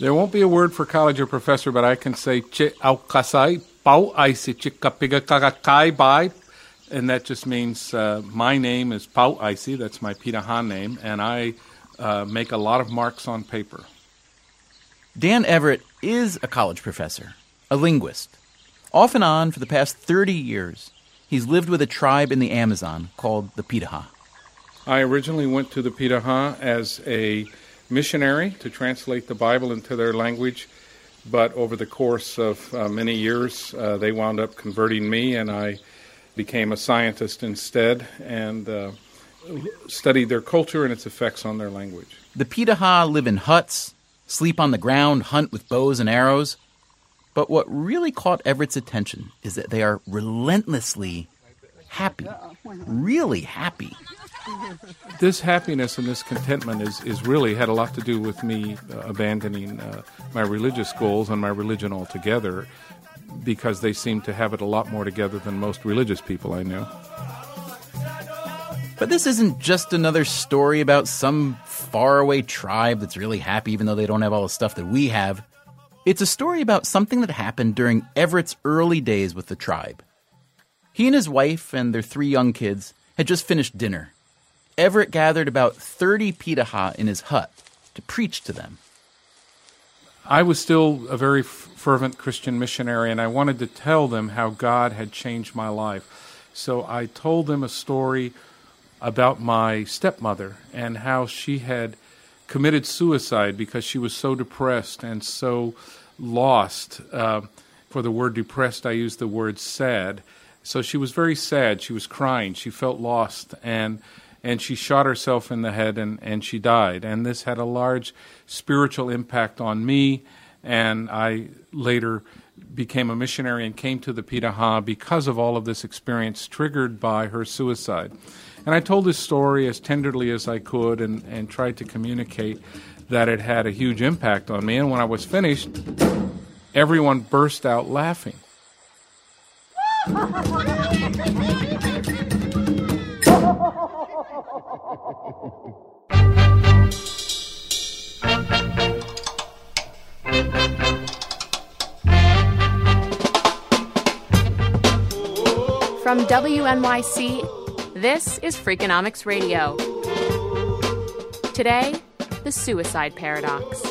There won't be a word for college or professor, but I can say che aukasai pau aisi chikapiga kakakai bai. And that just means uh, my name is Pau Aisi, that's my Pirahã name, and I uh, make a lot of marks on paper. Dan Everett is a college professor, a linguist. Off and on for the past 30 years, he's lived with a tribe in the Amazon called the Pirahã. I originally went to the Pirahã as a missionary to translate the Bible into their language, but over the course of uh, many years, uh, they wound up converting me, and I became a scientist instead and uh, studied their culture and its effects on their language. The Pirahã live in huts, sleep on the ground, hunt with bows and arrows. But what really caught Everett's attention is that they are relentlessly happy, really happy. This happiness and this contentment is, is really had a lot to do with me uh, abandoning uh, my religious goals and my religion altogether because they seem to have it a lot more together than most religious people I knew. But this isn't just another story about some faraway tribe that's really happy even though they don't have all the stuff that we have. It's a story about something that happened during Everett's early days with the tribe. He and his wife and their three young kids had just finished dinner. Everett gathered about 30 Pirahã in his hut to preach to them. I was still a very fervent Christian missionary, and I wanted to tell them how God had changed my life. So I told them a story about my stepmother and how she had committed suicide because she was so depressed and so lost. Uh, for the word depressed, I used the word sad. So she was very sad. She was crying. She felt lost. And and she shot herself in the head and, and she died. And this had a large spiritual impact on me. And I later became a missionary and came to the Pirahã because of all of this experience triggered by her suicide. And I told this story as tenderly as I could and, and tried to communicate that it had a huge impact on me. And when I was finished, everyone burst out laughing. From WNYC, this is Freakonomics Radio. Today, the suicide paradox.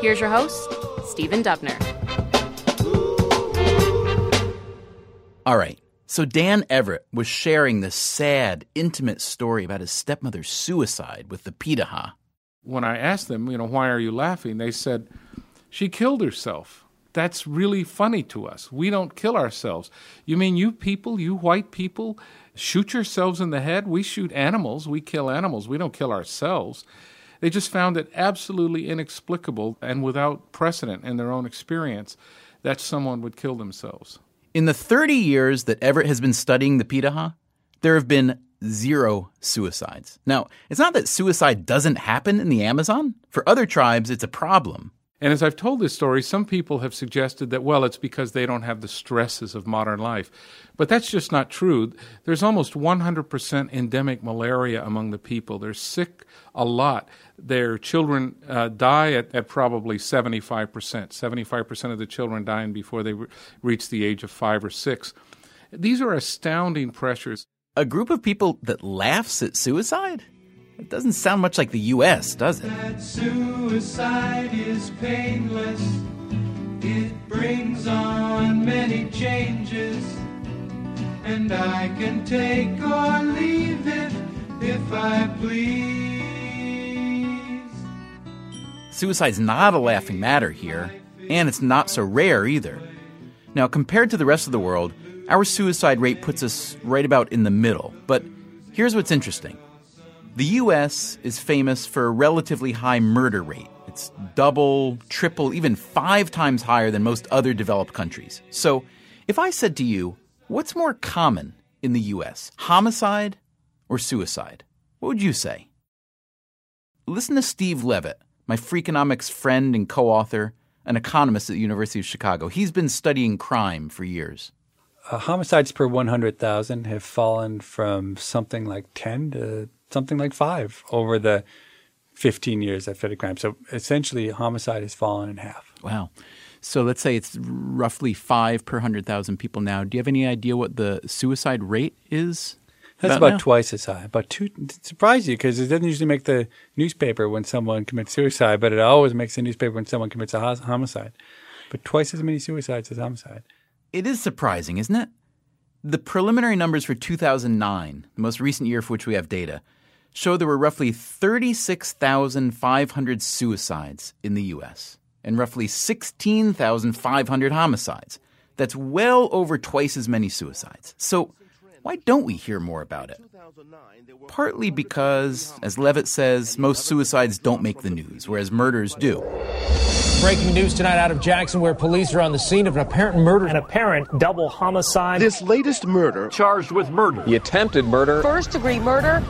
Here's your host, Stephen Dubner. All right. So Dan Everett was sharing this sad, intimate story about his stepmother's suicide with the Pirahã. When I asked them, you know, why are you laughing? They said, she killed herself. That's really funny to us. We don't kill ourselves. You mean you people, you white people, shoot yourselves in the head? We shoot animals. We kill animals. We don't kill ourselves. They just found it absolutely inexplicable and without precedent in their own experience that someone would kill themselves. In the 30 years that Everett has been studying the Pirahã, there have been zero suicides. Now, it's not that suicide doesn't happen in the Amazon. For other tribes, it's a problem. And as I've told this story, some people have suggested that, well, it's because they don't have the stresses of modern life. But that's just not true. There's almost 100% endemic malaria among the people. They're sick a lot. Their children uh, die at, at, probably 75%. 75% of the children dying before they re- reach the age of five or six. These are astounding pressures. A group of people that laughs at suicide? It doesn't sound much like the U.S., does it? That suicide is painless. It brings on many changes. And I can take or leave it if I please. Suicide's not a laughing matter here, and it's not so rare either. Now, compared to the rest of the world, our suicide rate puts us right about in the middle. But here's what's interesting the US is famous for a relatively high murder rate. It's double, triple, even five times higher than most other developed countries. So, if I said to you, what's more common in the US, homicide or suicide? What would you say? Listen to Steve Levitt, my Freakonomics friend and co author, an economist at the University of Chicago. He's been studying crime for years. Uh, homicides per 100,000 have fallen from something like 10 to something like five over the 15 years I've studied crime. So essentially, homicide has fallen in half. Wow. So let's say it's roughly five per 100,000 people now. Do you have any idea what the suicide rate is? That's about, about twice as high. About two. Surprise you because it doesn't usually make the newspaper when someone commits suicide, but it always makes the newspaper when someone commits a homicide. But twice as many suicides as homicide. It is surprising, isn't it? The preliminary numbers for 2009, the most recent year for which we have data, show there were roughly 36,500 suicides in the U.S. and roughly 16,500 homicides. That's well over twice as many suicides. So, why don't we hear more about it? Partly because, as Levitt says, most suicides don't make the news, whereas murders do. Breaking news tonight out of Jackson, where police are on the scene of an apparent murder. An apparent double homicide. This latest murder. Charged with murder. The attempted murder. First degree murder.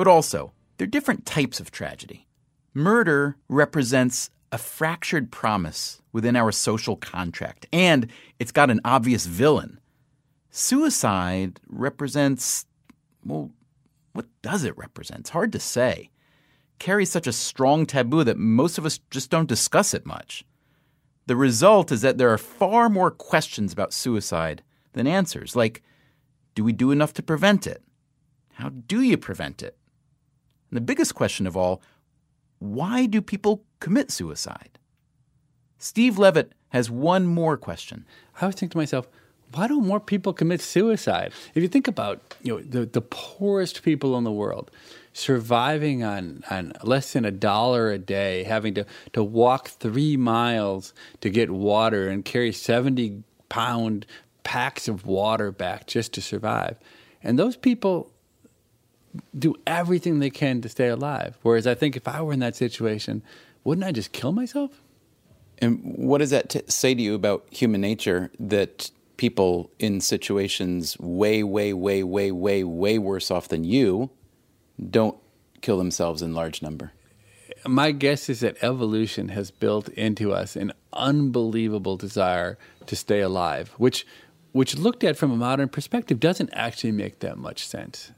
But also, there are different types of tragedy. Murder represents a fractured promise within our social contract, and it's got an obvious villain. Suicide represents, well, what does it represent? It's hard to say. Carries such a strong taboo that most of us just don't discuss it much. The result is that there are far more questions about suicide than answers, like do we do enough to prevent it? How do you prevent it? And the biggest question of all why do people commit suicide? Steve Levitt has one more question. I was thinking to myself, why don't more people commit suicide? If you think about you know the, the poorest people in the world surviving on, on less than a dollar a day, having to, to walk three miles to get water and carry 70 pound packs of water back just to survive. And those people do everything they can to stay alive. Whereas I think if I were in that situation, wouldn't I just kill myself? And what does that t- say to you about human nature that people in situations way, way, way, way, way, way worse off than you don't kill themselves in large number? My guess is that evolution has built into us an unbelievable desire to stay alive, which, which looked at from a modern perspective, doesn't actually make that much sense.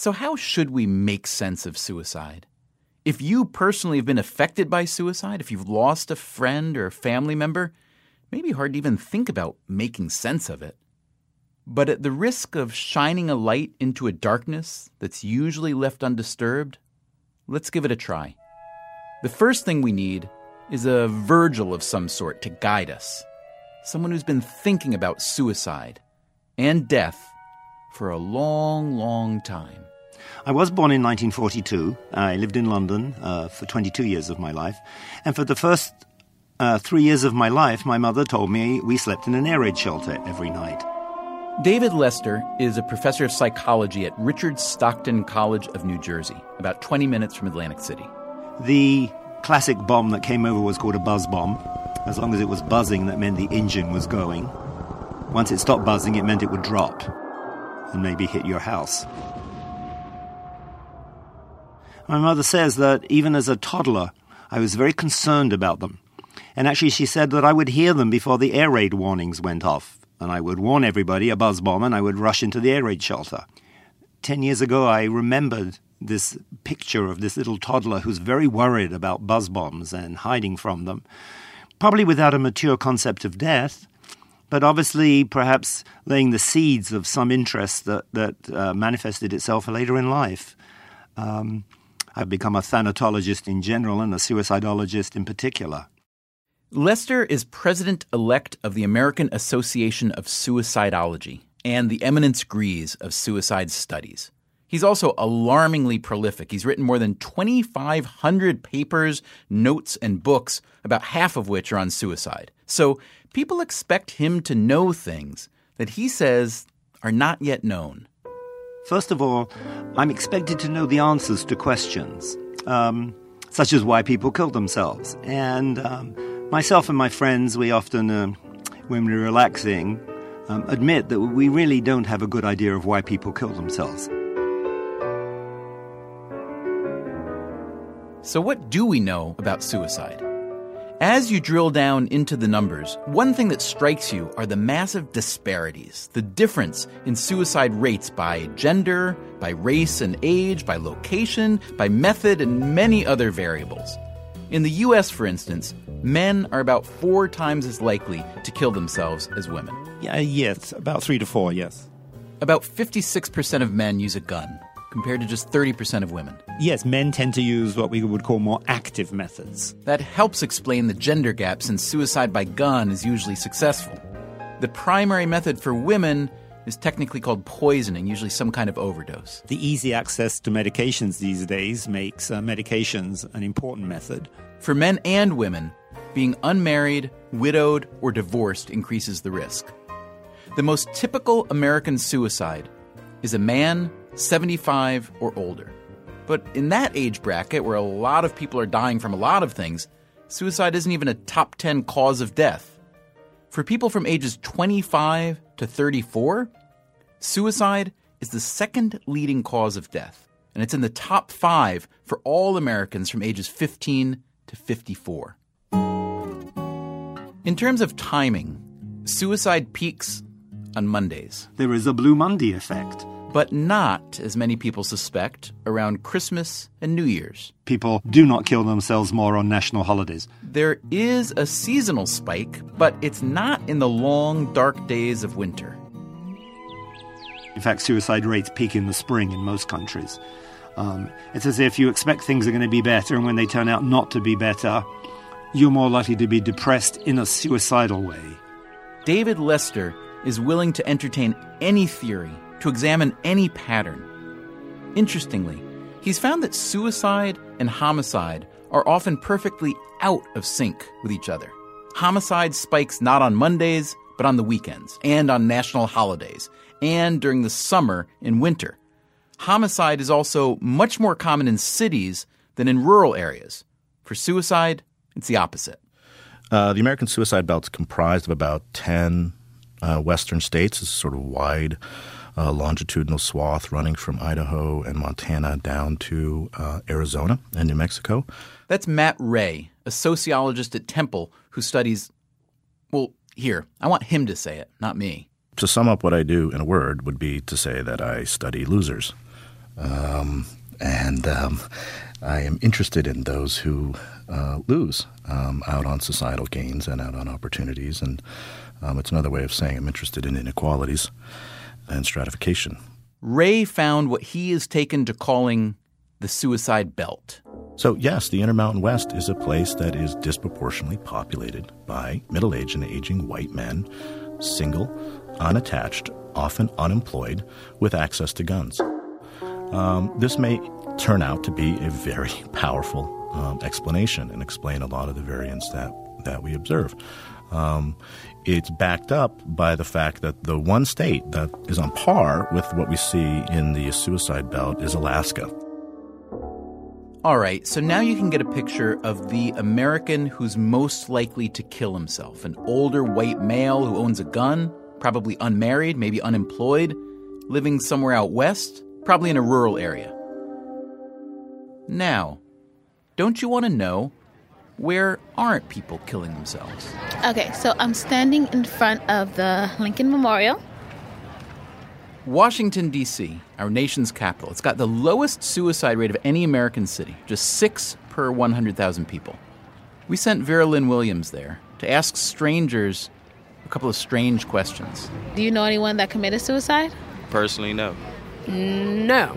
So, how should we make sense of suicide? If you personally have been affected by suicide, if you've lost a friend or a family member, maybe hard to even think about making sense of it. But at the risk of shining a light into a darkness that's usually left undisturbed, let's give it a try. The first thing we need is a Virgil of some sort to guide us, someone who's been thinking about suicide and death for a long, long time. I was born in 1942. I lived in London uh, for 22 years of my life. And for the first uh, three years of my life, my mother told me we slept in an air raid shelter every night. David Lester is a professor of psychology at Richard Stockton College of New Jersey, about 20 minutes from Atlantic City. The classic bomb that came over was called a buzz bomb. As long as it was buzzing, that meant the engine was going. Once it stopped buzzing, it meant it would drop and maybe hit your house. My mother says that even as a toddler, I was very concerned about them. And actually, she said that I would hear them before the air raid warnings went off. And I would warn everybody a buzz bomb, and I would rush into the air raid shelter. Ten years ago, I remembered this picture of this little toddler who's very worried about buzz bombs and hiding from them, probably without a mature concept of death, but obviously perhaps laying the seeds of some interest that, that uh, manifested itself later in life. Um, I've become a thanatologist in general and a suicidologist in particular. Lester is president elect of the American Association of Suicidology and the Eminence Grise of Suicide Studies. He's also alarmingly prolific. He's written more than 2,500 papers, notes, and books, about half of which are on suicide. So people expect him to know things that he says are not yet known. First of all, I'm expected to know the answers to questions, um, such as why people kill themselves. And um, myself and my friends, we often, uh, when we're relaxing, um, admit that we really don't have a good idea of why people kill themselves. So, what do we know about suicide? As you drill down into the numbers, one thing that strikes you are the massive disparities, the difference in suicide rates by gender, by race and age, by location, by method, and many other variables. In the US, for instance, men are about four times as likely to kill themselves as women. Yeah, yes, about three to four, yes. About 56% of men use a gun, compared to just 30% of women. Yes, men tend to use what we would call more active methods. That helps explain the gender gap since suicide by gun is usually successful. The primary method for women is technically called poisoning, usually some kind of overdose. The easy access to medications these days makes uh, medications an important method. For men and women, being unmarried, widowed, or divorced increases the risk. The most typical American suicide is a man 75 or older. But in that age bracket, where a lot of people are dying from a lot of things, suicide isn't even a top 10 cause of death. For people from ages 25 to 34, suicide is the second leading cause of death, and it's in the top five for all Americans from ages 15 to 54. In terms of timing, suicide peaks on Mondays. There is a Blue Monday effect but not, as many people suspect, around Christmas and New Year's. People do not kill themselves more on national holidays. There is a seasonal spike, but it's not in the long, dark days of winter. In fact, suicide rates peak in the spring in most countries. Um, it's as if you expect things are going to be better, and when they turn out not to be better, you're more likely to be depressed in a suicidal way. David Lester is willing to entertain any theory to examine any pattern. Interestingly, he's found that suicide and homicide are often perfectly out of sync with each other. Homicide spikes not on Mondays, but on the weekends, and on national holidays, and during the summer and winter. Homicide is also much more common in cities than in rural areas. For suicide, it's the opposite. Uh, the American suicide belt is comprised of about 10 uh, western states. It's sort of wide uh, longitudinal swath running from Idaho and Montana down to uh, Arizona and New Mexico. That's Matt Wray, a sociologist at Temple who studies. Well, here, I want him to say it, not me. To sum up what I do in a word would be to say that I study losers. Um, and um, I am interested in those who uh, lose um, out on societal gains and out on opportunities. And um, it's another way of saying I'm interested in inequalities and stratification. Wray found what he is taken to calling the suicide belt. So, yes, the Intermountain West is a place that is disproportionately populated by middle aged and aging white men, single, unattached, often unemployed, with access to guns. Um, this may turn out to be a very powerful um, explanation and explain a lot of the variance that, that we observe. Um, it's backed up by the fact that the one state that is on par with what we see in the suicide belt is Alaska. All right, so now you can get a picture of the American who's most likely to kill himself an older white male who owns a gun, probably unmarried, maybe unemployed, living somewhere out west, probably in a rural area. Now, don't you want to know where aren't people killing themselves? Okay, so I'm standing in front of the Lincoln Memorial. Washington, D.C., our nation's capital, it's got the lowest suicide rate of any American city, just six per 100,000 people. We sent Veralyn Williams there to ask strangers a couple of strange questions. Do you know anyone that committed suicide? Personally, no. No.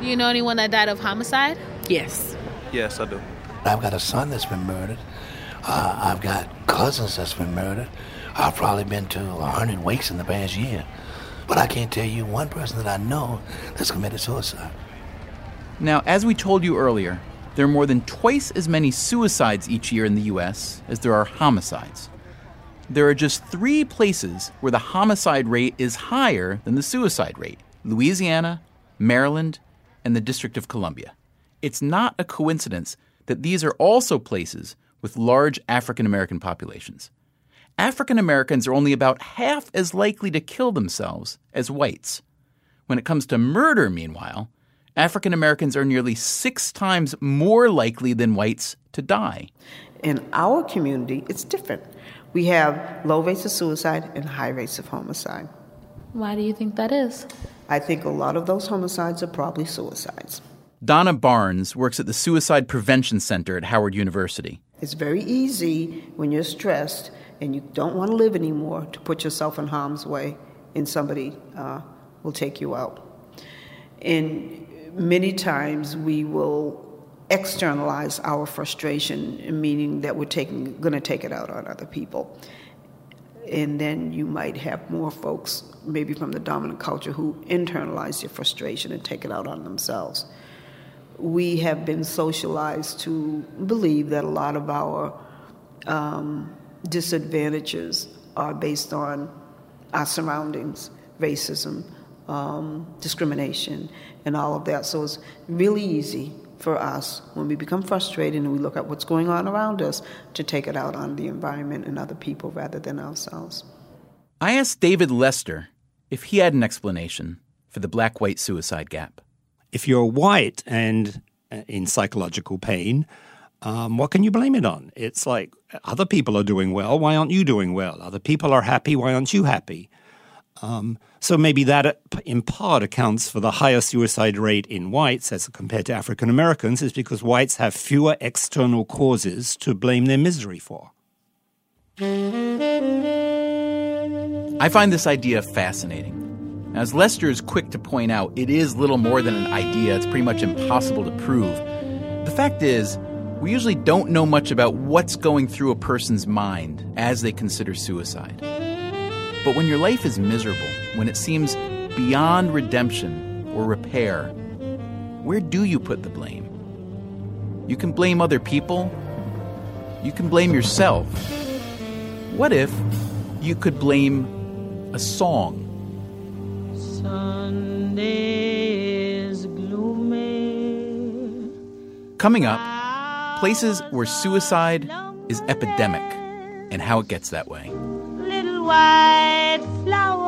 Do you know anyone that died of homicide? Yes. Yes, I do. I've got a son that's been murdered. Uh, I've got cousins that's been murdered. I've probably been to 100 wakes in the past year. But I can't tell you one person that I know that's committed suicide. Now, as we told you earlier, there are more than twice as many suicides each year in the U.S. as there are homicides. There are just three places where the homicide rate is higher than the suicide rate Louisiana, Maryland, and the District of Columbia. It's not a coincidence that these are also places with large African American populations. African Americans are only about half as likely to kill themselves as whites. When it comes to murder, meanwhile, African Americans are nearly six times more likely than whites to die. In our community, it's different. We have low rates of suicide and high rates of homicide. Why do you think that is? I think a lot of those homicides are probably suicides. Donna Barnes works at the Suicide Prevention Center at Howard University. It's very easy when you're stressed and you don't want to live anymore to put yourself in harm's way and somebody uh, will take you out. And many times we will externalize our frustration, meaning that we're taking, going to take it out on other people. And then you might have more folks, maybe from the dominant culture, who internalize your frustration and take it out on themselves. We have been socialized to believe that a lot of our um, disadvantages are based on our surroundings, racism, um, discrimination, and all of that. So it's really easy for us when we become frustrated and we look at what's going on around us to take it out on the environment and other people rather than ourselves. I asked David Lester if he had an explanation for the black white suicide gap. If you're white and uh, in psychological pain, um, what can you blame it on? It's like other people are doing well. Why aren't you doing well? Other people are happy. Why aren't you happy? Um, so maybe that uh, in part accounts for the higher suicide rate in whites as compared to African Americans, is because whites have fewer external causes to blame their misery for. I find this idea fascinating. As Lester is quick to point out, it is little more than an idea. It's pretty much impossible to prove. The fact is, we usually don't know much about what's going through a person's mind as they consider suicide. But when your life is miserable, when it seems beyond redemption or repair, where do you put the blame? You can blame other people. You can blame yourself. What if you could blame a song? Coming up, places where suicide is epidemic and how it gets that way. Little white flowers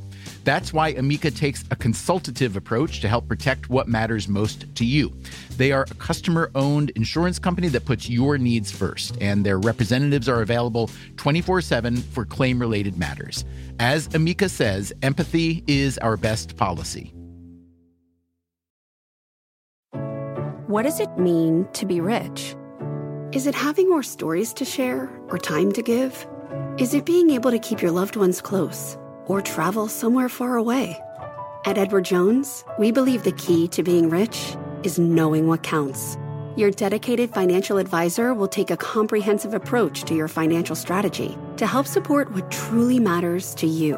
That's why Amica takes a consultative approach to help protect what matters most to you. They are a customer owned insurance company that puts your needs first, and their representatives are available 24 7 for claim related matters. As Amica says, empathy is our best policy. What does it mean to be rich? Is it having more stories to share or time to give? Is it being able to keep your loved ones close or travel somewhere far away? At Edward Jones, we believe the key to being rich is knowing what counts. Your dedicated financial advisor will take a comprehensive approach to your financial strategy to help support what truly matters to you.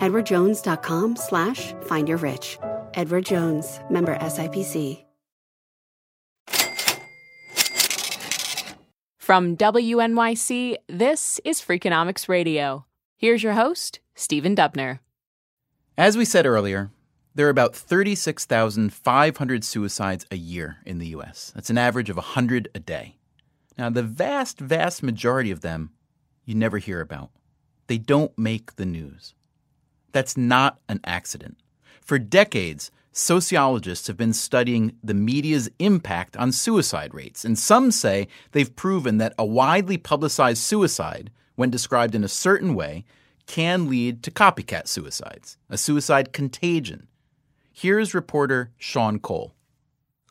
EdwardJones.com slash find your rich. Edward Jones, member SIPC. From WNYC, this is Freakonomics Radio. Here's your host, Stephen Dubner. As we said earlier, there are about 36,500 suicides a year in the U.S. That's an average of 100 a day. Now, the vast, vast majority of them you never hear about. They don't make the news. That's not an accident. For decades, sociologists have been studying the media's impact on suicide rates, and some say they've proven that a widely publicized suicide, when described in a certain way, can lead to copycat suicides, a suicide contagion. Here's reporter Sean Cole.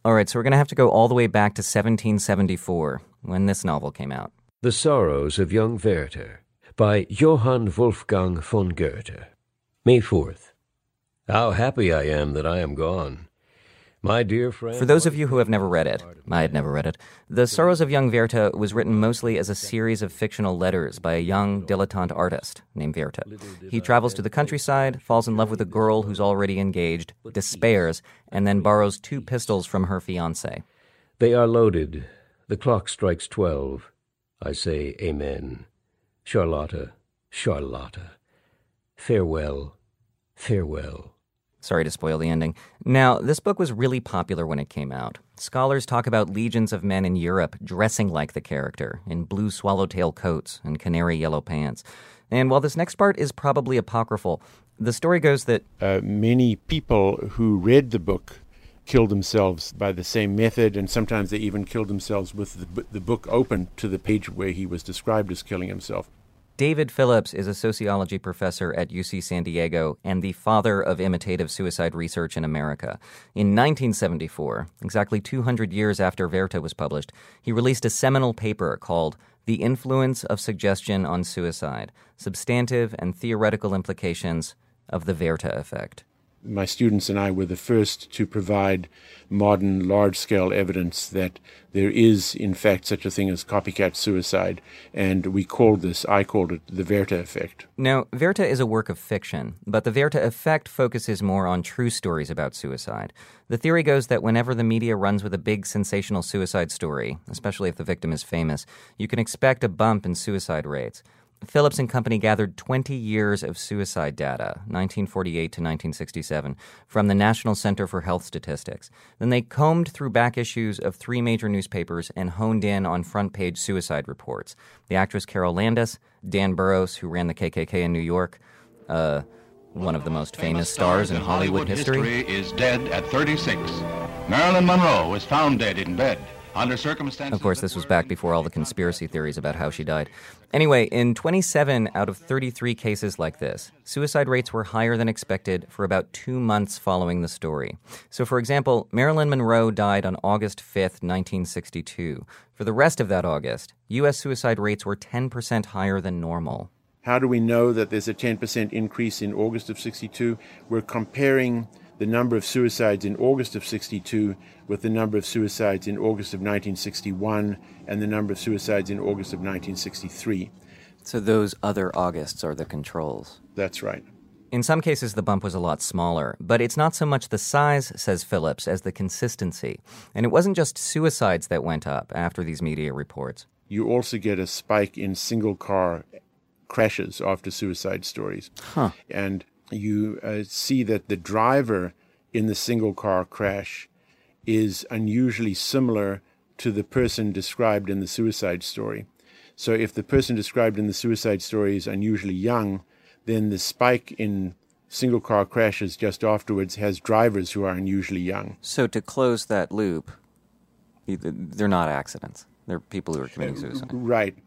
All right, so we're going to have to go all the way back to 1774 when this novel came out. The Sorrows of Young Werther by Johann Wolfgang von Goethe. May 4th. How happy I am that I am gone. My dear friend. For those of you who have never read it, I had never read it, The Sorrows of Young Werther was written mostly as a series of fictional letters by a young dilettante artist named Werther. He travels to the countryside, falls in love with a girl who's already engaged, despairs, and then borrows two pistols from her fiance. They are loaded. The clock strikes twelve. I say Amen. Charlotta, Charlotta. Farewell, farewell. Sorry to spoil the ending. Now, this book was really popular when it came out. Scholars talk about legions of men in Europe dressing like the character, in blue swallowtail coats and canary yellow pants. And while this next part is probably apocryphal, the story goes that uh, many people who read the book killed themselves by the same method, and sometimes they even killed themselves with the, the book open to the page where he was described as killing himself. David Phillips is a sociology professor at UC San Diego and the father of imitative suicide research in America. In 1974, exactly 200 years after Werther was published, he released a seminal paper called The Influence of Suggestion on Suicide Substantive and Theoretical Implications of the Werther Effect my students and I were the first to provide modern large scale evidence that there is, in fact, such a thing as copycat suicide. And we called this, I called it the Werther effect. Now, Werther is a work of fiction, but the Werther effect focuses more on true stories about suicide. The theory goes that whenever the media runs with a big sensational suicide story, especially if the victim is famous, you can expect a bump in suicide rates. Phillips and Company gathered 20 years of suicide data, 1948 to 1967, from the National Center for Health Statistics. Then they combed through back issues of three major newspapers and honed in on front page suicide reports. The actress Carole Landis, Dan Burros, who ran the KKK in New York, uh, one of the most famous stars in Hollywood history, is dead at 36. Marilyn Monroe was found dead in bed. Under circumstances. Of course, this was back before all the conspiracy theories about how she died. Anyway, in 27 out of 33 cases like this, suicide rates were higher than expected for about two months following the story. So, for example, Marilyn Monroe died on August 5th, 1962. For the rest of that August, U.S. suicide rates were 10% higher than normal. How do we know that there's a 10% increase in August of 62? We're comparing the number of suicides in August of 62 with the number of suicides in August of 1961 and the number of suicides in August of 1963. So those other Augusts are the controls. That's right. In some cases, the bump was a lot smaller, but it's not so much the size, says Phillips, as the consistency. And it wasn't just suicides that went up after these media reports. You also get a spike in single car crashes after suicide stories. Huh. And you uh, see that the driver in the single car crash is unusually similar to the person described in the suicide story. So if the person described in the suicide story is unusually young, then the spike in single car crashes just afterwards has drivers who are unusually young. So to close that loop, they're not accidents. They're people who are committing suicide. Right.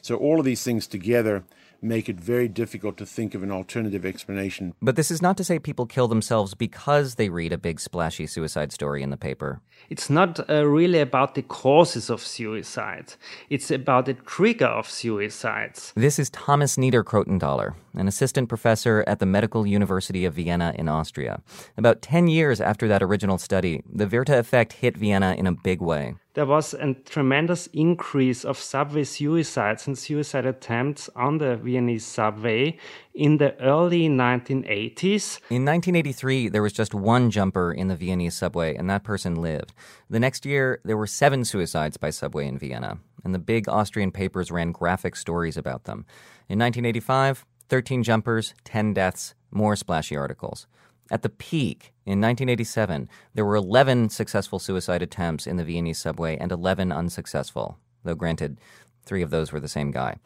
So all of these things together make it very difficult to think of an alternative explanation. But this is not to say people kill themselves because they read a big splashy suicide story in the paper. It's not uh, really about the causes of suicide. It's about the trigger of suicides. This is Thomas Niederkrotenthaler, an assistant professor at the Medical University of Vienna in Austria. About 10 years after that original study, the Werther effect hit Vienna in a big way there was a tremendous increase of subway suicides and suicide attempts on the Viennese subway in the early 1980s. In 1983, there was just one jumper in the Viennese subway, and that person lived. The next year, there were seven suicides by subway in Vienna, and the big Austrian papers ran graphic stories about them. In 1985, 13 jumpers, 10 deaths, more splashy articles. At the peak, in 1987, there were 11 successful suicide attempts in the Viennese subway and 11 unsuccessful, though granted, three of those were the same guy.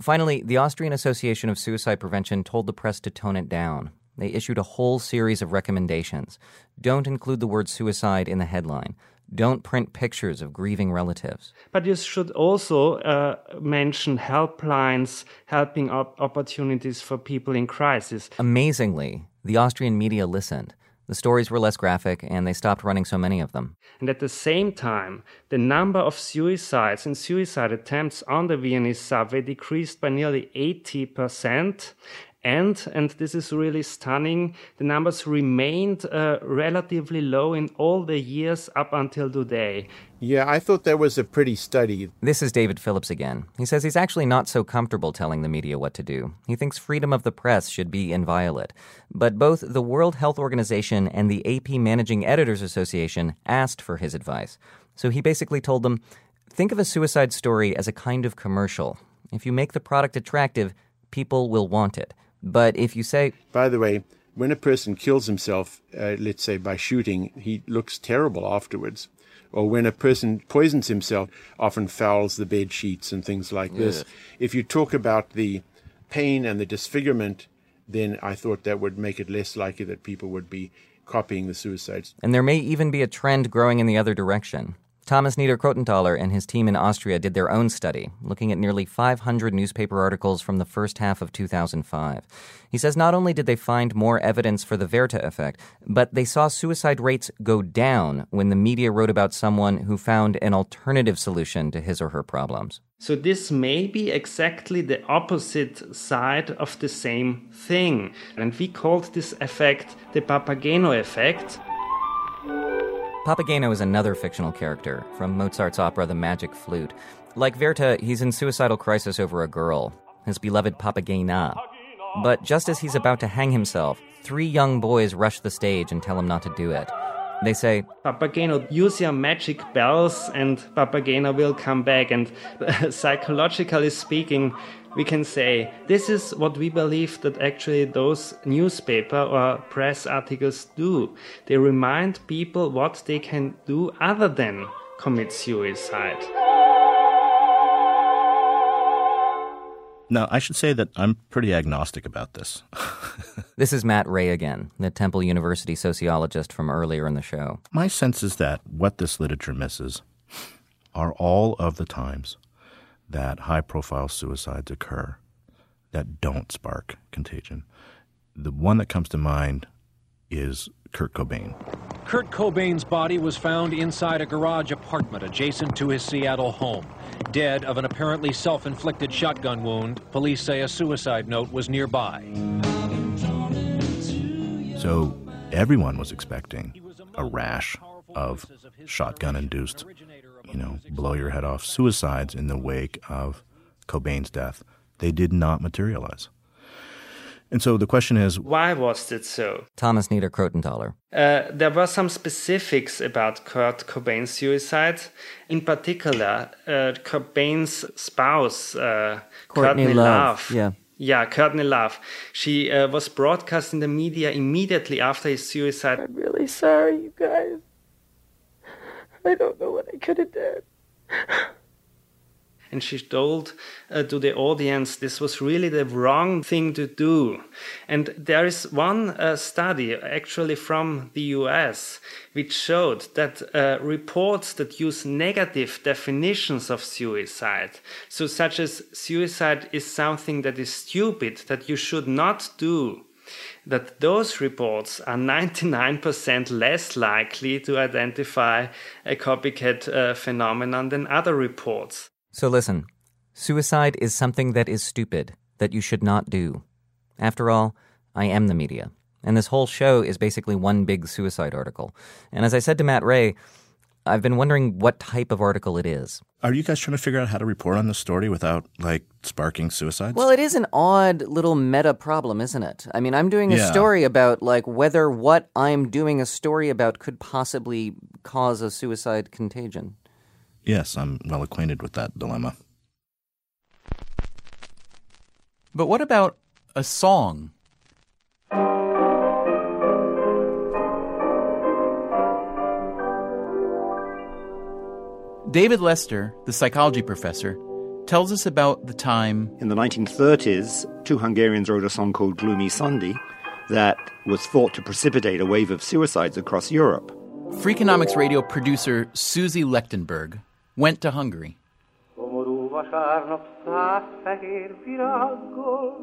Finally, the Austrian Association of Suicide Prevention told the press to tone it down. They issued a whole series of recommendations. Don't include the word suicide in the headline. Don't print pictures of grieving relatives. But you should also uh, mention helplines, helping op- opportunities for people in crisis. Amazingly, the Austrian media listened. The stories were less graphic, and they stopped running so many of them. And at the same time, the number of suicides and suicide attempts on the Viennese subway decreased by nearly 80%, and, and this is really stunning, the numbers remained uh, relatively low in all the years up until today. Yeah, I thought that was a pretty study. This is David Phillips again. He says he's actually not so comfortable telling the media what to do. He thinks freedom of the press should be inviolate. But both the World Health Organization and the AP Managing Editors Association asked for his advice. So he basically told them think of a suicide story as a kind of commercial. If you make the product attractive, people will want it. But if you say. By the way, when a person kills himself, uh, let's say by shooting, he looks terrible afterwards. Or when a person poisons himself, often fouls the bed sheets and things like yeah. this. If you talk about the pain and the disfigurement, then I thought that would make it less likely that people would be copying the suicides. And there may even be a trend growing in the other direction. Thomas Niederkrotenthaler and his team in Austria did their own study, looking at nearly 500 newspaper articles from the first half of 2005. He says not only did they find more evidence for the Werther effect, but they saw suicide rates go down when the media wrote about someone who found an alternative solution to his or her problems. So, this may be exactly the opposite side of the same thing. And we called this effect the Papageno effect. Papageno is another fictional character from Mozart's opera The Magic Flute. Like Werther, he's in suicidal crisis over a girl, his beloved Papagena. But just as he's about to hang himself, three young boys rush the stage and tell him not to do it. They say, Papageno, use your magic bells and Papageno will come back. And psychologically speaking, we can say this is what we believe that actually those newspaper or press articles do. They remind people what they can do other than commit suicide. Now, I should say that I'm pretty agnostic about this. this is Matt Wray again, the Temple University sociologist from earlier in the show. My sense is that what this literature misses are all of the times that high profile suicides occur that don't spark contagion. The one that comes to mind is Kurt Cobain. Kurt Cobain's body was found inside a garage apartment adjacent to his Seattle home. Dead of an apparently self inflicted shotgun wound, police say a suicide note was nearby. So everyone was expecting a rash of shotgun induced you know, blow your head off suicides in the wake of Cobain's death. They did not materialize. And so the question is why was it so? Thomas Niederkrotenthaler. Uh, there were some specifics about Kurt Cobain's suicide. In particular, uh, Cobain's spouse, uh, Courtney, Courtney Love. Love. Yeah. Yeah, Courtney Love. She uh, was broadcast in the media immediately after his suicide. I'm really sorry, you guys. I don't know what I could have done. And she told uh, to the audience this was really the wrong thing to do. And there is one uh, study actually from the US which showed that uh, reports that use negative definitions of suicide, so such as suicide is something that is stupid, that you should not do, that those reports are 99% less likely to identify a copycat uh, phenomenon than other reports. So listen suicide is something that is stupid, that you should not do. After all, I am the media. And this whole show is basically one big suicide article. And as I said to Matt Wray, I've been wondering what type of article it is. Are you guys trying to figure out how to report on this story without, like, sparking suicides? Well, it is an odd little meta problem, isn't it? I mean, I'm doing a Yeah. story about, like, whether what I'm doing a story about could possibly cause a suicide contagion. Yes, I'm well acquainted with that dilemma. But what about a song? David Lester, the psychology professor, tells us about the time In the 1930s, two Hungarians wrote a song called Gloomy Sunday that was thought to precipitate a wave of suicides across Europe. Freakonomics radio producer Susie Lechtenberg went to Hungary. Szomorú vasárnap száz fehér virággal.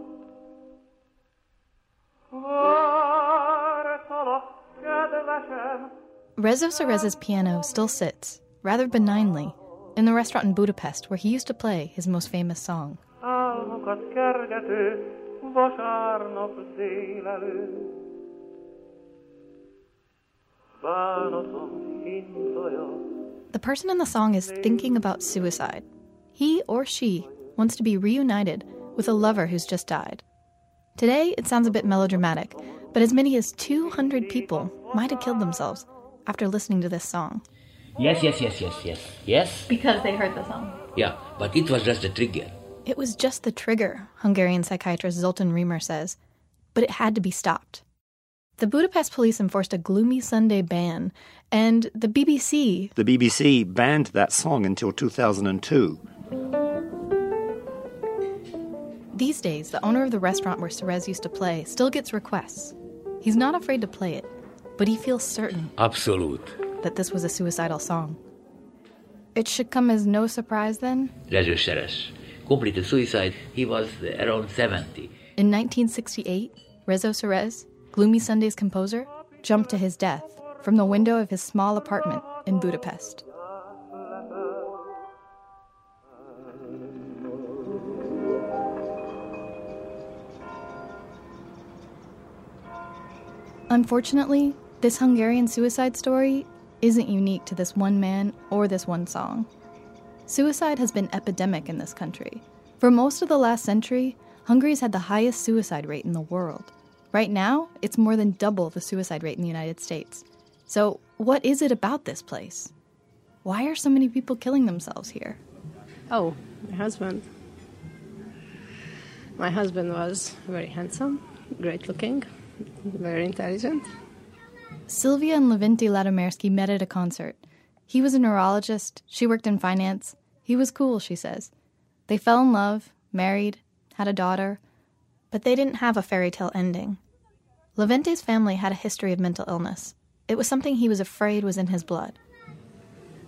Vártalak, kedvesem, Rezső Seress's piano still sits, rather benignly, in the restaurant in Budapest where he used to play his most famous song. The person in the song is thinking about suicide. He or she wants to be reunited with a lover who's just died. Today, it sounds a bit melodramatic, but as many as 200 people might have killed themselves after listening to this song. Yes, yes, yes, yes, yes, yes. Because they heard the song. Yeah, but it was just the trigger. It was just the trigger, Hungarian psychiatrist Zoltan Rihmer says, but it had to be stopped. The Budapest police enforced a gloomy Sunday ban, and the BBC The BBC banned that song until 2002. These days, the owner of the restaurant where Seress used to play still gets requests. He's not afraid to play it, but he feels certain Absolute. That this was a suicidal song. It should come as no surprise then. Leisure Seres. Completed suicide. He was around 70. In 1968, Rezső Seress, Gloomy Sunday's composer, jumped to his death from the window of his small apartment in Budapest. Unfortunately, this Hungarian suicide story isn't unique to this one man or this one song. Suicide has been epidemic in this country. For most of the last century, Hungary's had the highest suicide rate in the world. Right now, it's more than double the suicide rate in the United States. So, what is it about this place? Why are so many people killing themselves here? Oh, my husband. My husband was very handsome, great looking, very intelligent. Sylvia and Levente Ladomersky met at a concert. He was a neurologist, she worked in finance. He was cool, she says. They fell in love, married, had a daughter, but they didn't have a fairy tale ending. Levente's family had a history of mental illness. It was something he was afraid was in his blood.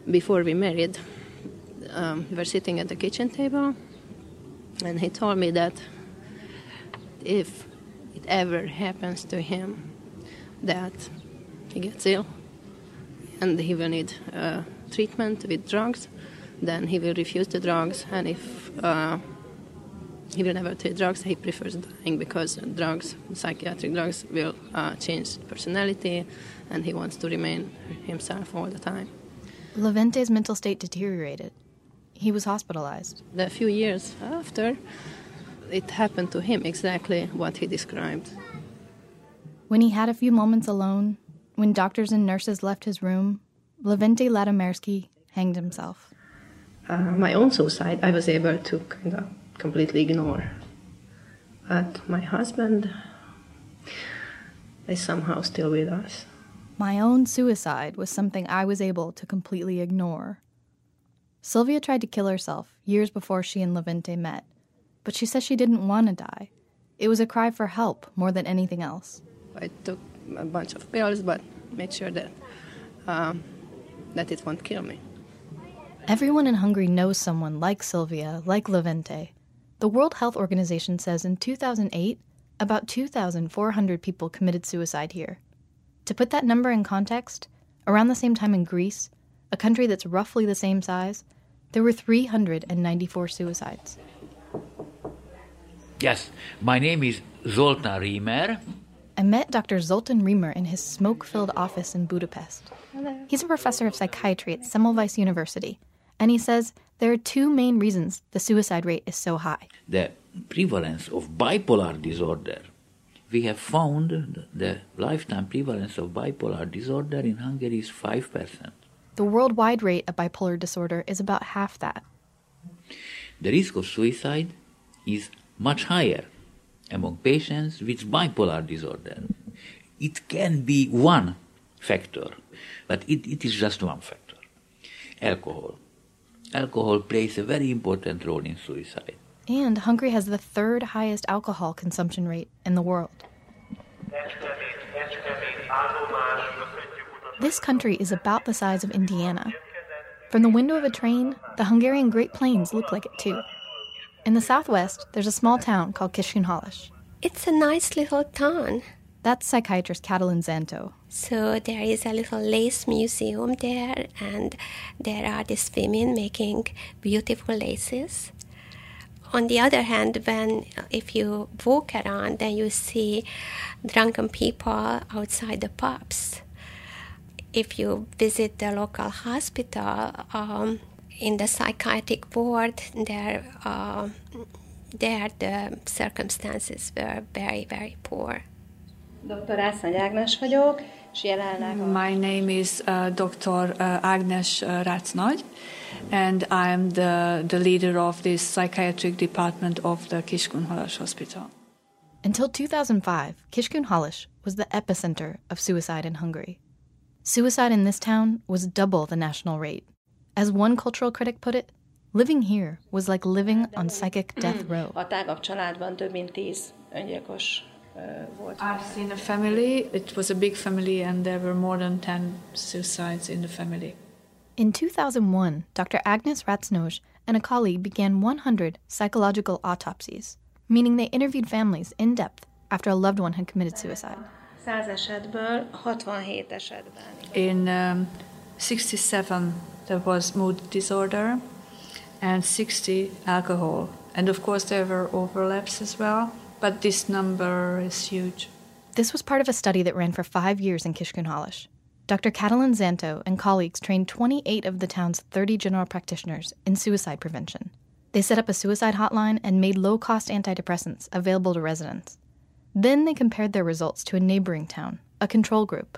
Before we married, um, we were sitting at the kitchen table, and he told me that if it ever happens to him, that he gets ill and he will need uh, treatment with drugs, then he will refuse the drugs, and if uh, he will never take drugs, he prefers dying because drugs, psychiatric drugs, will uh, change personality, and he wants to remain himself all the time. Levente's mental state deteriorated. He was hospitalized. A few years after, it happened to him exactly what he described. When he had a few moments alone, when doctors and nurses left his room, Levente Ladomersky hanged himself. Uh, my own suicide, I was able to kind of completely ignore. But my husband is somehow still with us. My own suicide was something I was able to completely ignore. Sylvia tried to kill herself years before she and Levente met, but she says she didn't want to die. It was a cry for help more than anything else. I took a bunch of pills, but made sure that um, that it won't kill me. Everyone in Hungary knows someone like Sylvia, like Levente. The World Health Organization says in 2008, about 2,400 people committed suicide here. To put that number in context, around the same time in Greece, a country that's roughly the same size, there were 394 suicides. Yes, my name is Zoltán Rihmer. I met Dr. Zoltan Rihmer in his smoke filled office in Budapest. Hello. He's a professor of psychiatry at Semmelweis University, and he says there are two main reasons the suicide rate is so high. The prevalence of bipolar disorder. We have found the lifetime prevalence of bipolar disorder in Hungary is 5%. The worldwide rate of bipolar disorder is about half that. The risk of suicide is much higher among patients with bipolar disorder. It can be one factor, but it, it is just one factor. Alcohol. Alcohol plays a very important role in suicide. And Hungary has the third highest alcohol consumption rate in the world. This country is about the size of Indiana. From the window of a train, the Hungarian Great Plains look like it too. In the southwest, there's a small town called Kiskunhalas. It's a nice little town. That's psychiatrist Katalin Szanto. So there is a little lace museum there, and there are these women making beautiful laces. On the other hand, when if you walk around, then you see drunken people outside the pubs. If you visit the local hospital, um, in the psychiatric ward, there, uh, there the circumstances were very, very poor. Dr. Ászony Ágnes vagyok, és jelenleg... My name is uh, Dr. Uh, Ágnes uh, Rácnagy, and I'm the, the leader of this psychiatric department of the Kiskunhalas Hospital. Until 2005, Kiskunhalas was the epicenter of suicide in Hungary. Suicide in this town was double the national rate. As one cultural critic put it, living here was like living on psychic death row. A tágabb családban több mint tíz öngyilkos. I've seen a family. It was a big family, and there were more than 10 suicides in the family. In 2001, Dr. Agnes Ratsnoj and a colleague began 100 psychological autopsies, meaning they interviewed families in depth after a loved one had committed suicide. 100 esetből 67 esetben. In um, 67 there was mood disorder and 60 alcohol. And of course there were overlaps as well, but this number is huge. This was part of a study that ran for five years in Kiskunhalas. Dr. Katalin Szanto and colleagues trained 28 of the town's 30 general practitioners in suicide prevention. They set up a suicide hotline and made low cost antidepressants available to residents. Then they compared their results to a neighboring town, a control group.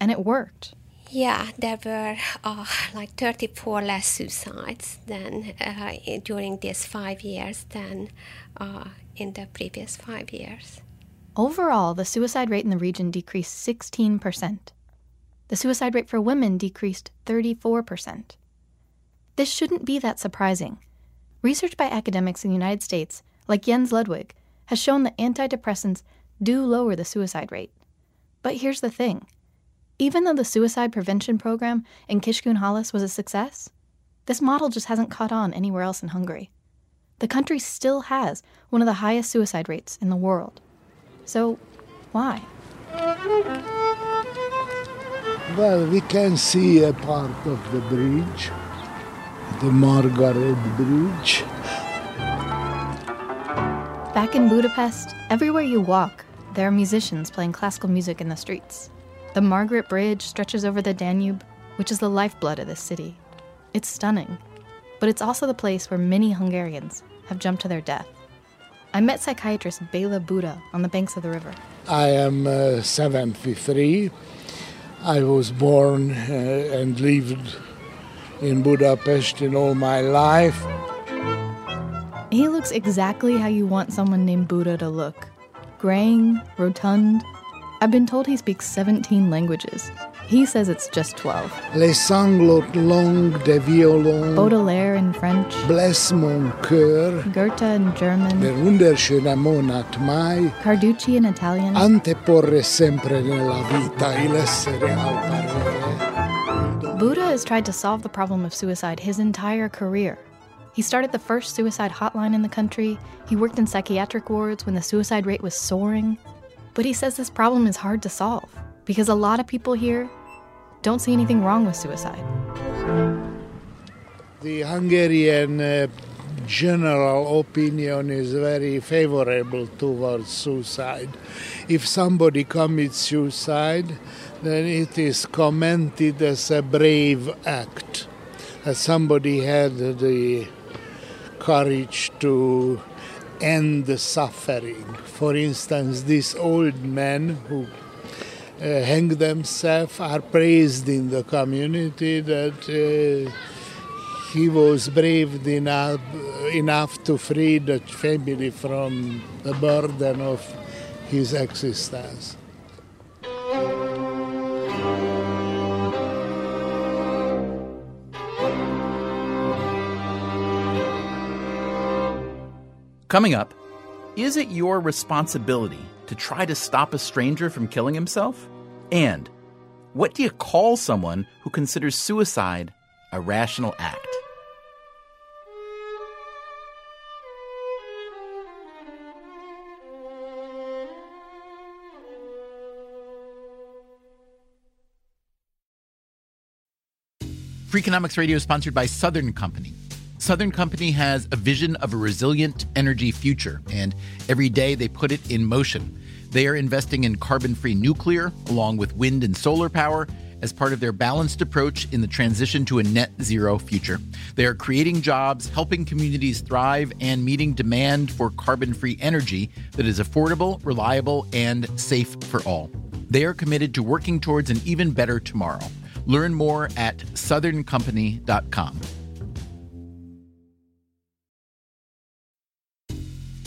And it worked. Yeah, there were uh, like 34 less suicides than uh, during these five years than uh, in the previous five years. Overall, the suicide rate in the region decreased 16%. The suicide rate for women decreased 34%. This shouldn't be that surprising. Research by academics in the United States, like Jens Ludwig, has shown that antidepressants do lower the suicide rate. But here's the thing even though the suicide prevention program in Kiskunhalas was a success, this model just hasn't caught on anywhere else in Hungary. The country still has one of the highest suicide rates in the world. So, why? Well, we can see a part of the bridge, the Margaret Bridge. Back in Budapest, everywhere you walk, there are musicians playing classical music in the streets. The Margaret Bridge stretches over the Danube, which is the lifeblood of this city. It's stunning, but it's also the place where many Hungarians have jumped to their death. I met psychiatrist Bela Buda on the banks of the river. I am uh, 73. I was born uh, and lived in Budapest in all my life. He looks exactly how you want someone named Buda to look graying, rotund. I've been told he speaks 17 languages. He says it's just 12. Les sanglots longs des violons. Baudelaire in French. Bless mon cœur. Goethe in German. Der wunderschöne Monat Mai. Carducci in Italian. Anteporre sempre nella vita il essere al parere. Buda has tried to solve the problem of suicide his entire career. He started the first suicide hotline in the country. He worked in psychiatric wards when the suicide rate was soaring. But he says this problem is hard to solve because a lot of people here don't see anything wrong with suicide. The Hungarian uh, general opinion is very favorable towards suicide. If somebody commits suicide, then it is commented as a brave act. That somebody had the courage to end the suffering. For instance, this old man who uh, hang themselves are praised in the community that uh, he was brave enough, enough to free the family from the burden of his existence. Coming up, is it your responsibility to try to stop a stranger from killing himself? And what do you call someone who considers suicide a rational act? Freakonomics Radio is sponsored by Southern Company. Southern Company has a vision of a resilient energy future, and every day they put it in motion. They are investing in carbon free nuclear, along with wind and solar power, as part of their balanced approach in the transition to a net zero future. They are creating jobs, helping communities thrive, and meeting demand for carbon free energy that is affordable, reliable, and safe for all. They are committed to working towards an even better tomorrow. Learn more at southerncompany.com.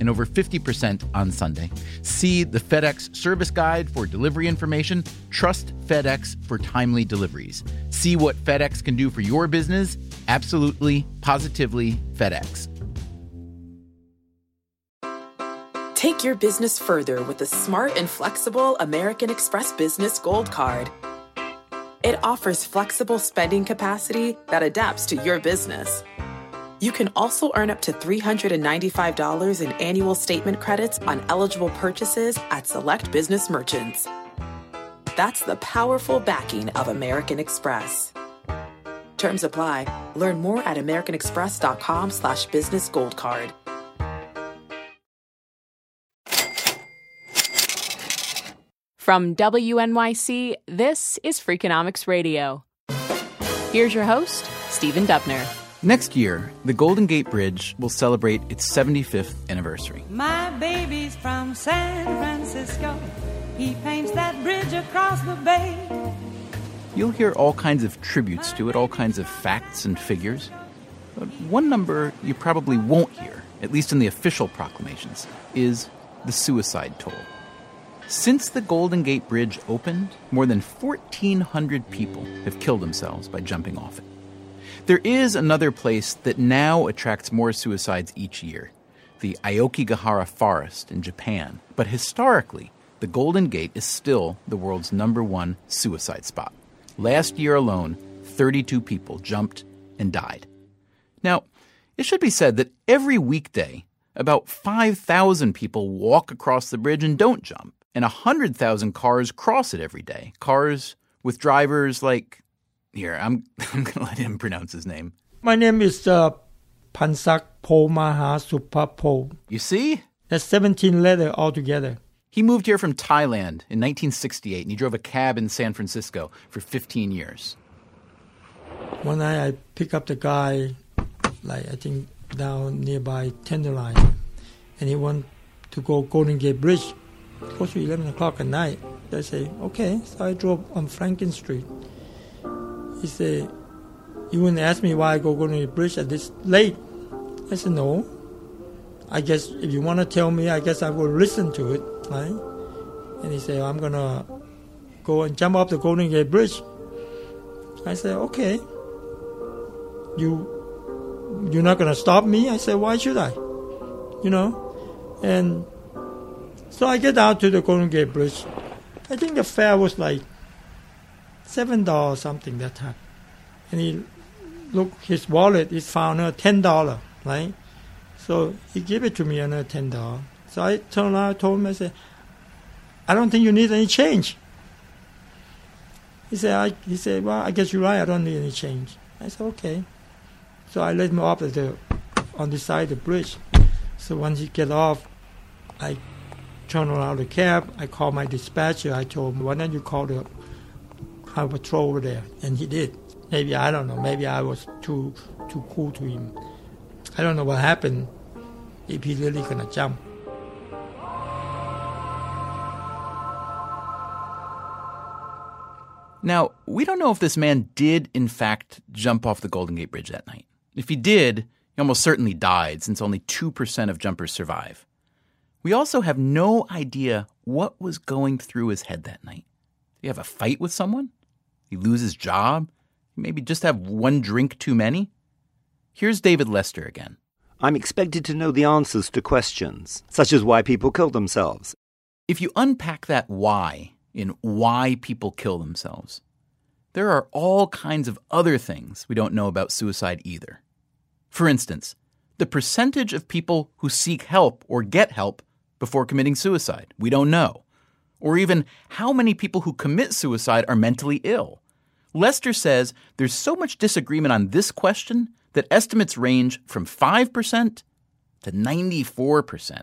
and over 50% on Sunday. See the FedEx service guide for delivery information. Trust FedEx for timely deliveries. See what FedEx can do for your business. Absolutely, positively FedEx. Take your business further with the smart and flexible American Express Business Gold Card. It offers flexible spending capacity that adapts to your business. You can also earn up to $395 in annual statement credits on eligible purchases at select business merchants. That's the powerful backing of American Express. Terms apply. Learn more at americanexpress.com slash business gold card. From WNYC, this is Freakonomics Radio. Here's your host, Stephen Dubner. Next year, the Golden Gate Bridge will celebrate its 75th anniversary. My baby's from San Francisco. He paints that bridge across the bay. You'll hear all kinds of tributes to it, all kinds of facts and figures. But one number you probably won't hear, at least in the official proclamations, is the suicide toll. Since the Golden Gate Bridge opened, more than 1,400 people have killed themselves by jumping off it. There is another place that now attracts more suicides each year the Aokigahara Forest in Japan. But historically, the Golden Gate is still the world's number one suicide spot. Last year alone, 32 people jumped and died. Now, it should be said that every weekday, about 5,000 people walk across the bridge and don't jump, and 100,000 cars cross it every day. Cars with drivers like. Here, I'm, I'm going to let him pronounce his name. My name is uh, Pansak Pomaha Supapo. You see? That's 17 letters altogether. He moved here from Thailand in 1968 and he drove a cab in San Francisco for 15 years. One night I pick up the guy, like I think down nearby Tenderloin, and he want to go Golden Gate Bridge. Close to 11 o'clock at night. I say, okay. So I drove on Franklin Street. He said, you wouldn't ask me why I go go to the Bridge at this late. I said, no. I guess if you want to tell me, I guess I will listen to it, right? And he said, I'm going to go and jump off the Golden Gate Bridge. I said, okay. You you're not going to stop me? I said, why should I? You know? And so I get out to the Golden Gate Bridge. I think the fare was like seven dollars something that time. And he look his wallet, he found a ten dollar, right? So he gave it to me another ten dollar. So I turned around, I told him, I said, I don't think you need any change. He said, I, he said, well, I guess you're right. I don't need any change. I said, okay. So I let him off at the, on the side of the bridge. So once he get off, I turn around the cab. I call my dispatcher. I told him, why don't you call the highway patrol over there? And he did. Maybe, I don't know, maybe I was too, too cool to him. I don't know what happened, if he really gonna jump. Now, we don't know if this man did, in fact, jump off the Golden Gate Bridge that night. If he did, he almost certainly died, since only 2% of jumpers survive. We also have no idea what was going through his head that night. Did he have a fight with someone? He lose his job? Maybe just have one drink too many? Here's David Lester again. I'm expected to know the answers to questions, such as why people kill themselves. If you unpack that why in why people kill themselves, there are all kinds of other things we don't know about suicide either. For instance, the percentage of people who seek help or get help before committing suicide, we don't know. Or even how many people who commit suicide are mentally ill. Lester says there's so much disagreement on this question that estimates range from 5% to 94%.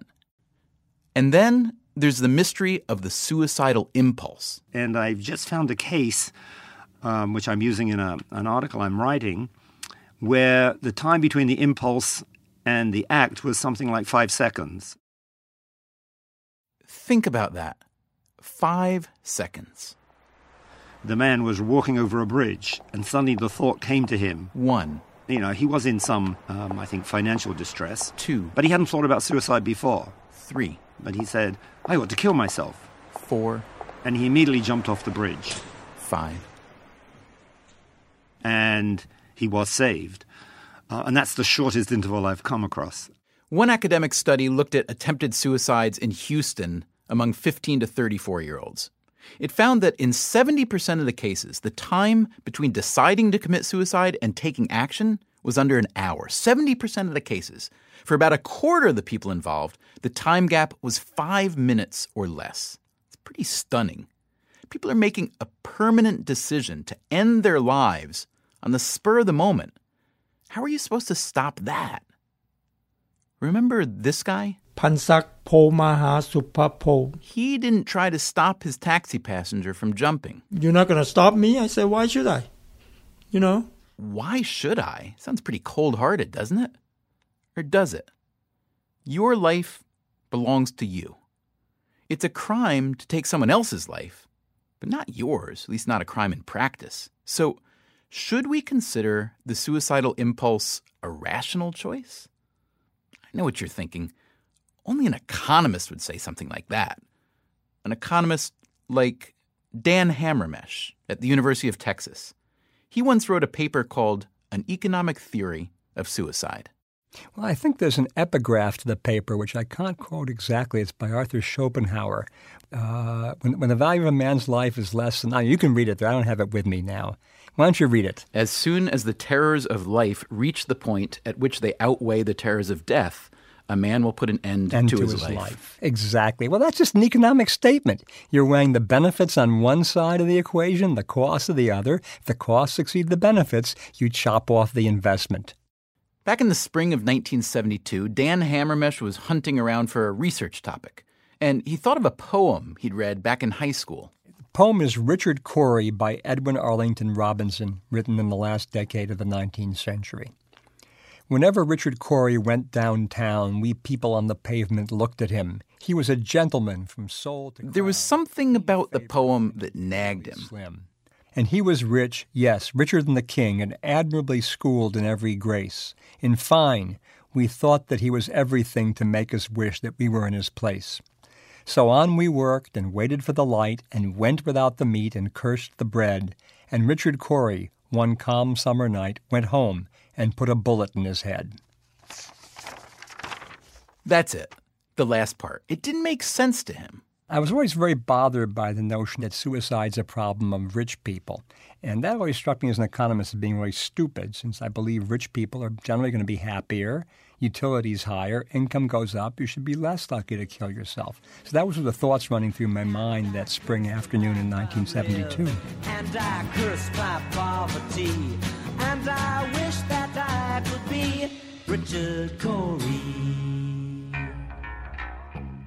And then there's the mystery of the suicidal impulse. And I've just found a case, um, which I'm using in a, an article I'm writing, where the time between the impulse and the act was something like five seconds. Think about that. Five seconds. The man was walking over a bridge, and suddenly the thought came to him. One. You know, he was in some, um, I think, financial distress. Two. But he hadn't thought about suicide before. Three. But he said, I ought to kill myself. Four. And he immediately jumped off the bridge. Five. And he was saved. Uh, and that's the shortest interval I've come across. One academic study looked at attempted suicides in Houston among 15 to 34 year olds. It found that in 70% of the cases, the time between deciding to commit suicide and taking action was under an hour. 70% of the cases. For about a quarter of the people involved, the time gap was five minutes or less. It's pretty stunning. People are making a permanent decision to end their lives on the spur of the moment. How are you supposed to stop that? Remember this guy? Pansak Pomaha Supapo. He didn't try to stop his taxi passenger from jumping. You're not going to stop me? I said, why should I? You know? Why should I? Sounds pretty cold hearted, doesn't it? Or does it? Your life belongs to you. It's a crime to take someone else's life, but not yours, at least not a crime in practice. So, should we consider the suicidal impulse a rational choice? I know what you're thinking. Only an economist would say something like that. An economist like Dan Hamermesh at the University of Texas. He once wrote a paper called An Economic Theory of Suicide. Well, I think there's an epigraph to the paper, which I can't quote exactly. It's by Arthur Schopenhauer. Uh, when, when the value of a man's life is less than, now you can read it there. I don't have it with me now. Why don't you read it? As soon as the terrors of life reach the point at which they outweigh the terrors of death, a man will put an end, end to, to his, his life. life. Exactly. Well, that's just an economic statement. You're weighing the benefits on one side of the equation, the costs of the other. If the costs exceed the benefits, you chop off the investment. Back in the spring of 1972, Dan Hamermesh was hunting around for a research topic, and he thought of a poem he'd read back in high school. The poem is Richard Cory by Edwin Arlington Robinson, written in the last decade of the 19th century. Whenever Richard Cory went downtown, we people on the pavement looked at him. He was a gentleman from soul to There was something about the poem that nagged him. Slim. And he was rich, yes, richer than the king, and admirably schooled in every grace. In fine, we thought that he was everything to make us wish that we were in his place. So on we worked and waited for the light and went without the meat and cursed the bread. And Richard Cory, one calm summer night, went home and put a bullet in his head. That's it. The last part. It didn't make sense to him. I was always very bothered by the notion that suicide's a problem of rich people. And that always struck me as an economist as being really stupid, since I believe rich people are generally going to be happier, utilities higher, income goes up, you should be less likely to kill yourself. So that was the thoughts running through my mind that spring afternoon in 1972. That I could be Richard Cory.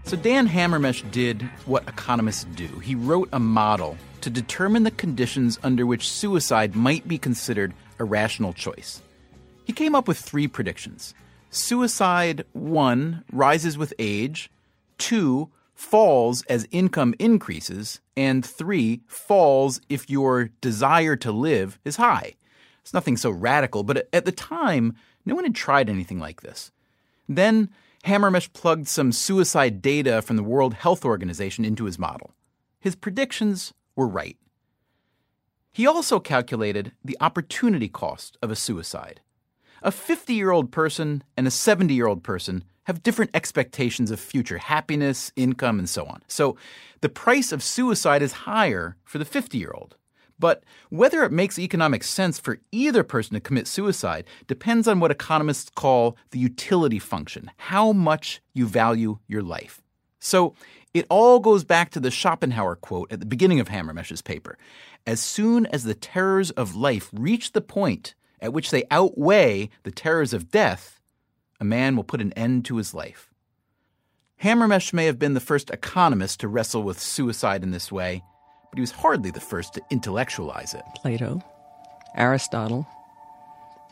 So Dan Hamermesh did what economists do. He wrote a model to determine the conditions under which suicide might be considered a rational choice. He came up with three predictions. Suicide, one, rises with age, two, falls as income increases, and three, falls if your desire to live is high. It's nothing so radical, but at the time, no one had tried anything like this. Then Hamermesh plugged some suicide data from the World Health Organization into his model. His predictions were right. He also calculated the opportunity cost of a suicide. A 50 year old person and a 70 year old person have different expectations of future happiness, income, and so on. So the price of suicide is higher for the 50 year old. But whether it makes economic sense for either person to commit suicide depends on what economists call the utility function, how much you value your life. So it all goes back to the Schopenhauer quote at the beginning of Hamermesh's paper. As soon as the terrors of life reach the point at which they outweigh the terrors of death, a man will put an end to his life. Hammermesh may have been the first economist to wrestle with suicide in this way, but he was hardly the first to intellectualize it. Plato, Aristotle,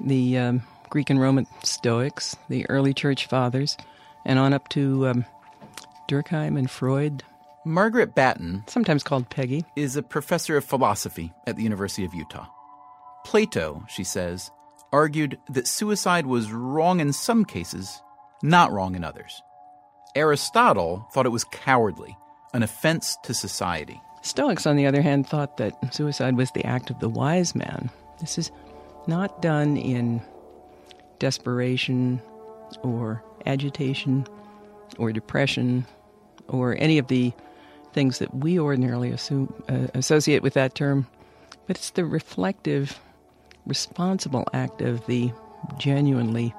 the um, Greek and Roman Stoics, the early church fathers, and on up to um, Durkheim and Freud. Margaret Battin, sometimes called Peggy, is a professor of philosophy at the University of Utah. Plato, she says, argued that suicide was wrong in some cases, not wrong in others. Aristotle thought it was cowardly, an offense to society. Stoics, on the other hand, thought that suicide was the act of the wise man. This is not done in desperation or agitation or depression or any of the things that we ordinarily assume, uh, associate with that term, but it's the reflective, responsible act of the genuinely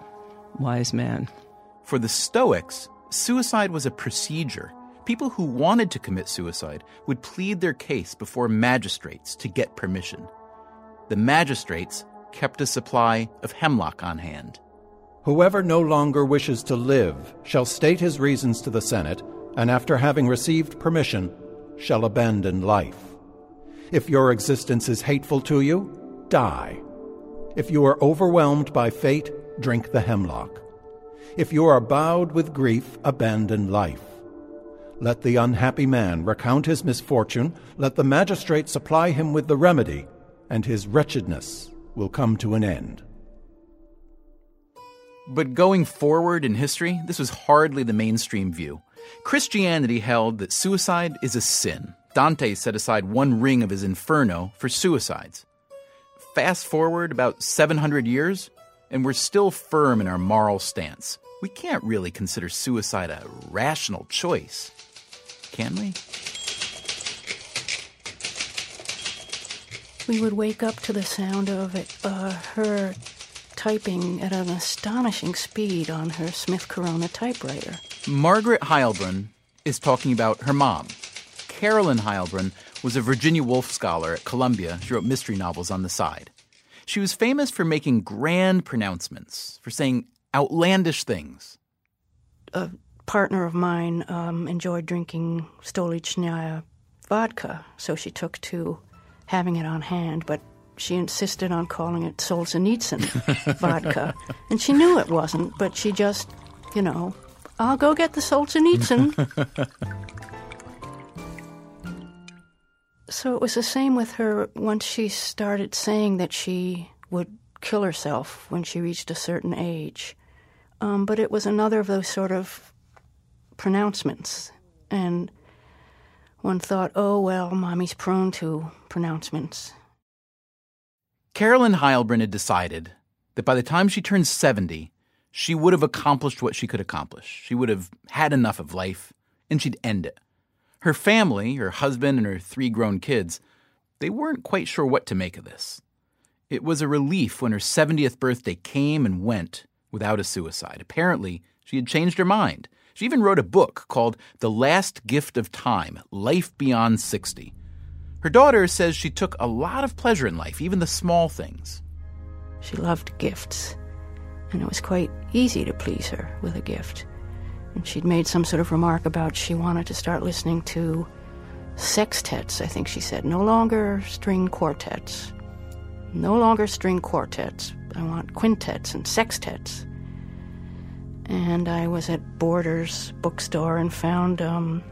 wise man. For the Stoics, suicide was a procedure. People who wanted to commit suicide would plead their case before magistrates to get permission. The magistrates kept a supply of hemlock on hand. Whoever no longer wishes to live shall state his reasons to the Senate, and after having received permission, shall abandon life. If your existence is hateful to you, die. If you are overwhelmed by fate, drink the hemlock. If you are bowed with grief, abandon life. Let the unhappy man recount his misfortune, let the magistrate supply him with the remedy, and his wretchedness will come to an end. But going forward in history, this was hardly the mainstream view. Christianity held that suicide is a sin. Dante set aside one ring of his inferno for suicides. Fast forward about 700 years, and we're still firm in our moral stance. We can't really consider suicide a rational choice, can we? We would wake up to the sound of it, uh, her typing at an astonishing speed on her Smith Corona typewriter. Margaret Heilbrun is talking about her mom. Carolyn Heilbrun was a Virginia Woolf scholar at Columbia. She wrote mystery novels on the side. She was famous for making grand pronouncements, for saying outlandish things. A partner of mine um, enjoyed drinking Stolichnaya vodka, so she took to having it on hand, but she insisted on calling it Solzhenitsyn vodka. And she knew it wasn't, but she just, you know, I'll go get the Solzhenitsyn. so it was the same with her once she started saying that she would kill herself when she reached a certain age. Um, but it was another of those sort of pronouncements. And one thought, oh, well, mommy's prone to pronouncements. Carolyn Heilbrun had decided that by the time she turned 70, she would have accomplished what she could accomplish. She would have had enough of life, and she'd end it. Her family, her husband, and her three grown kids, they weren't quite sure what to make of this. It was a relief when her 70th birthday came and went without a suicide. Apparently, she had changed her mind. She even wrote a book called The Last Gift of Time Life Beyond 60. Her daughter says she took a lot of pleasure in life, even the small things. She loved gifts, and it was quite easy to please her with a gift. And she'd made some sort of remark about she wanted to start listening to sextets, I think she said, no longer string quartets. No longer string quartets. I want quintets and sextets. And I was at Borders bookstore and found, um,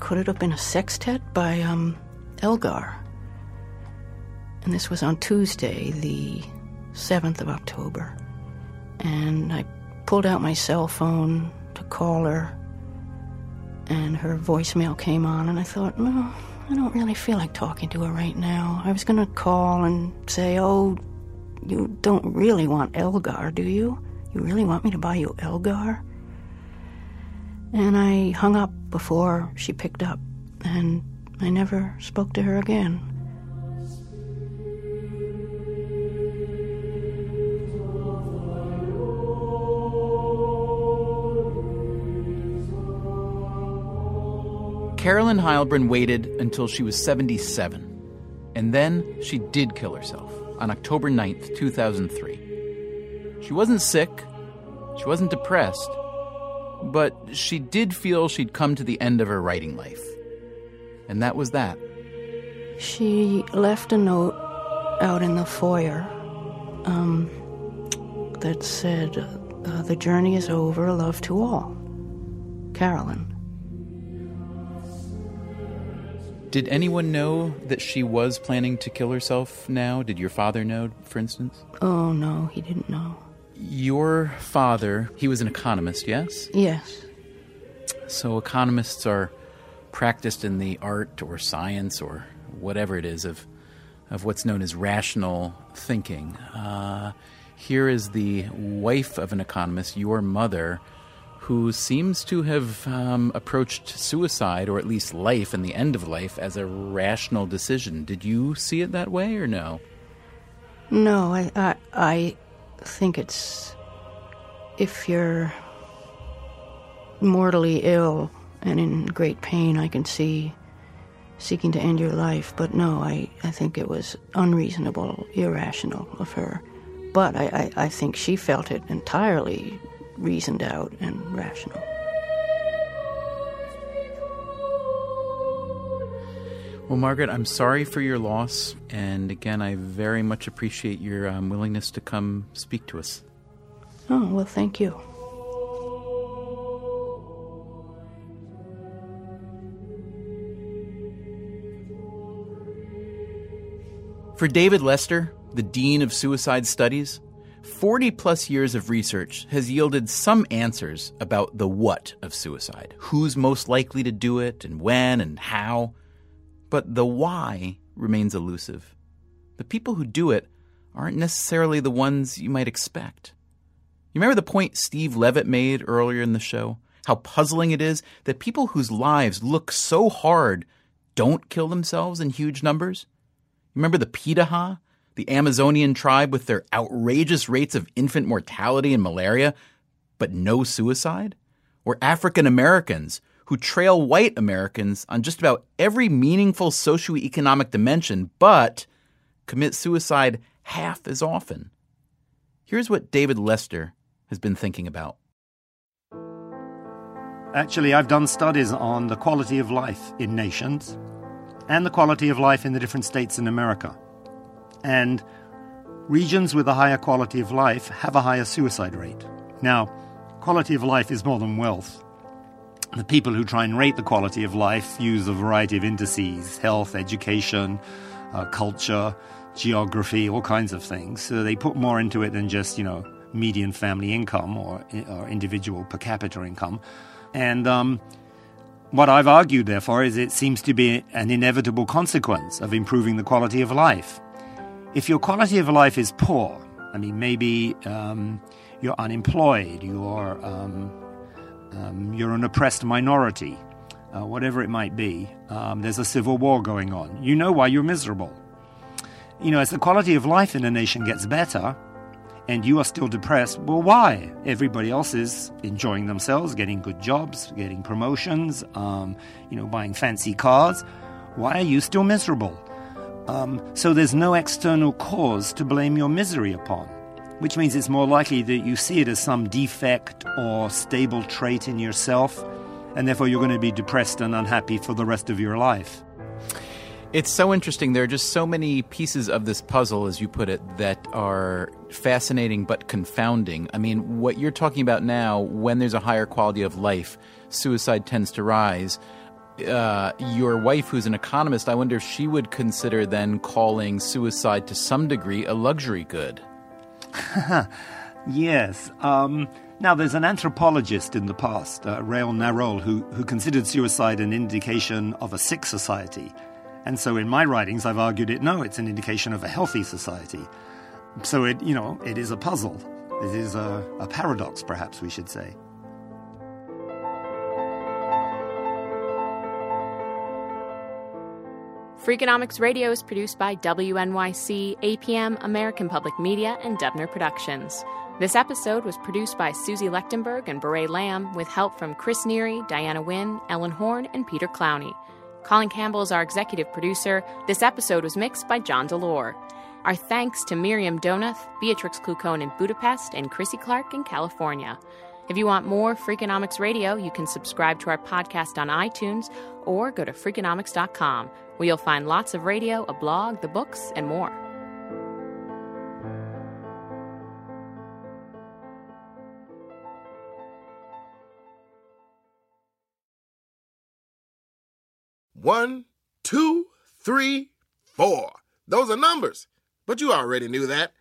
could it have been a sextet by um, Elgar? And this was on Tuesday, the 7th of October. And I pulled out my cell phone to call her, and her voicemail came on, and I thought, no, I don't really feel like talking to her right now. I was going to call and say, oh, you don't really want Elgar, do you? You really want me to buy you Elgar? And I hung up before she picked up, and I never spoke to her again. Carolyn Heilbrun waited until she was 77. And then she did kill herself on October 9th, 2003. She wasn't sick, she wasn't depressed, but she did feel she'd come to the end of her writing life. And that was that. She left a note out in the foyer um, that said, uh, The journey is over, love to all. Carolyn. Did anyone know that she was planning to kill herself now? Did your father know, for instance? Oh, no, he didn't know. Your father, he was an economist, yes? Yes. So economists are practiced in the art or science or whatever it is of, of what's known as rational thinking. Uh, here is the wife of an economist, your mother, who seems to have um, approached suicide, or at least life and the end of life, as a rational decision. Did you see it that way, or no? No, I, I, I think it's if you're mortally ill and in great pain, I can see seeking to end your life. But no, I, I think it was unreasonable, irrational of her. But I, I, I think she felt it entirely reasoned out and rational. Well, Margaret, I'm sorry for your loss. And again, I very much appreciate your um, willingness to come speak to us. Oh, well, thank you. For David Lester, the Dean of Suicide Studies, 40 plus years of research has yielded some answers about the what of suicide who's most likely to do it, and when, and how. But the why remains elusive. The people who do it aren't necessarily the ones you might expect. You remember the point Steve Levitt made earlier in the show? How puzzling it is that people whose lives look so hard don't kill themselves in huge numbers? You Remember the Pirahã, the Amazonian tribe with their outrageous rates of infant mortality and malaria, but no suicide? Or African Americans who trail white Americans on just about every meaningful socioeconomic dimension, but commit suicide half as often? Here's what David Lester has been thinking about. Actually, I've done studies on the quality of life in nations, and the quality of life in the different states in America. And regions with a higher quality of life have a higher suicide rate. Now, quality of life is more than wealth. The people who try and rate the quality of life use a variety of indices health, education, uh, culture, geography, all kinds of things. So they put more into it than just, you know, median family income or, or individual per capita income. And um, what I've argued, therefore, is it seems to be an inevitable consequence of improving the quality of life. If your quality of life is poor, I mean, maybe um, you're unemployed, you're, um, um, you're an oppressed minority, uh, whatever it might be, um, there's a civil war going on. You know why you're miserable. You know, as the quality of life in a nation gets better, and you are still depressed, well, why? Everybody else is enjoying themselves, getting good jobs, getting promotions, um, you know, buying fancy cars. Why are you still miserable? Um, so there's no external cause to blame your misery upon, which means it's more likely that you see it as some defect or stable trait in yourself, and therefore you're going to be depressed and unhappy for the rest of your life. It's so interesting. There are just so many pieces of this puzzle, as you put it, that are fascinating but confounding. I mean, what you're talking about now, when there's a higher quality of life, suicide tends to rise. Uh, your wife, who's an economist, I wonder if she would consider then calling suicide to some degree a luxury good. yes. Um, now, there's an anthropologist in the past, uh, Raoul Naroll, who, who considered suicide an indication of a sick society. And so in my writings, I've argued it no, it's an indication of a healthy society. So it, you know, it is a puzzle. It is a, a paradox, perhaps we should say. Freakonomics Radio is produced by WNYC, APM, American Public Media, and Dubner Productions. This episode was produced by Susie Lechtenberg and Bourree Lam with help from Chris Neary, Diana Wynn, Ellen Horn, and Peter Clowney. Colin Campbell is our executive producer. This episode was mixed by John Delore. Our thanks to Miriam Donath, Beatrix Klucone in Budapest, and Chrissy Clark in California. If you want more Freakonomics Radio, you can subscribe to our podcast on iTunes or go to Freakonomics.com, where you'll find lots of radio, a blog, the books, and more. One, two, three, four. Those are numbers. But you already knew that.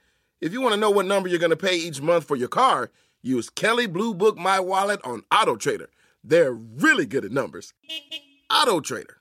If you want to know what number you're going to pay each month for your car, use Kelley Blue Book My Wallet on Auto Trader. They're really good at numbers. Auto Trader.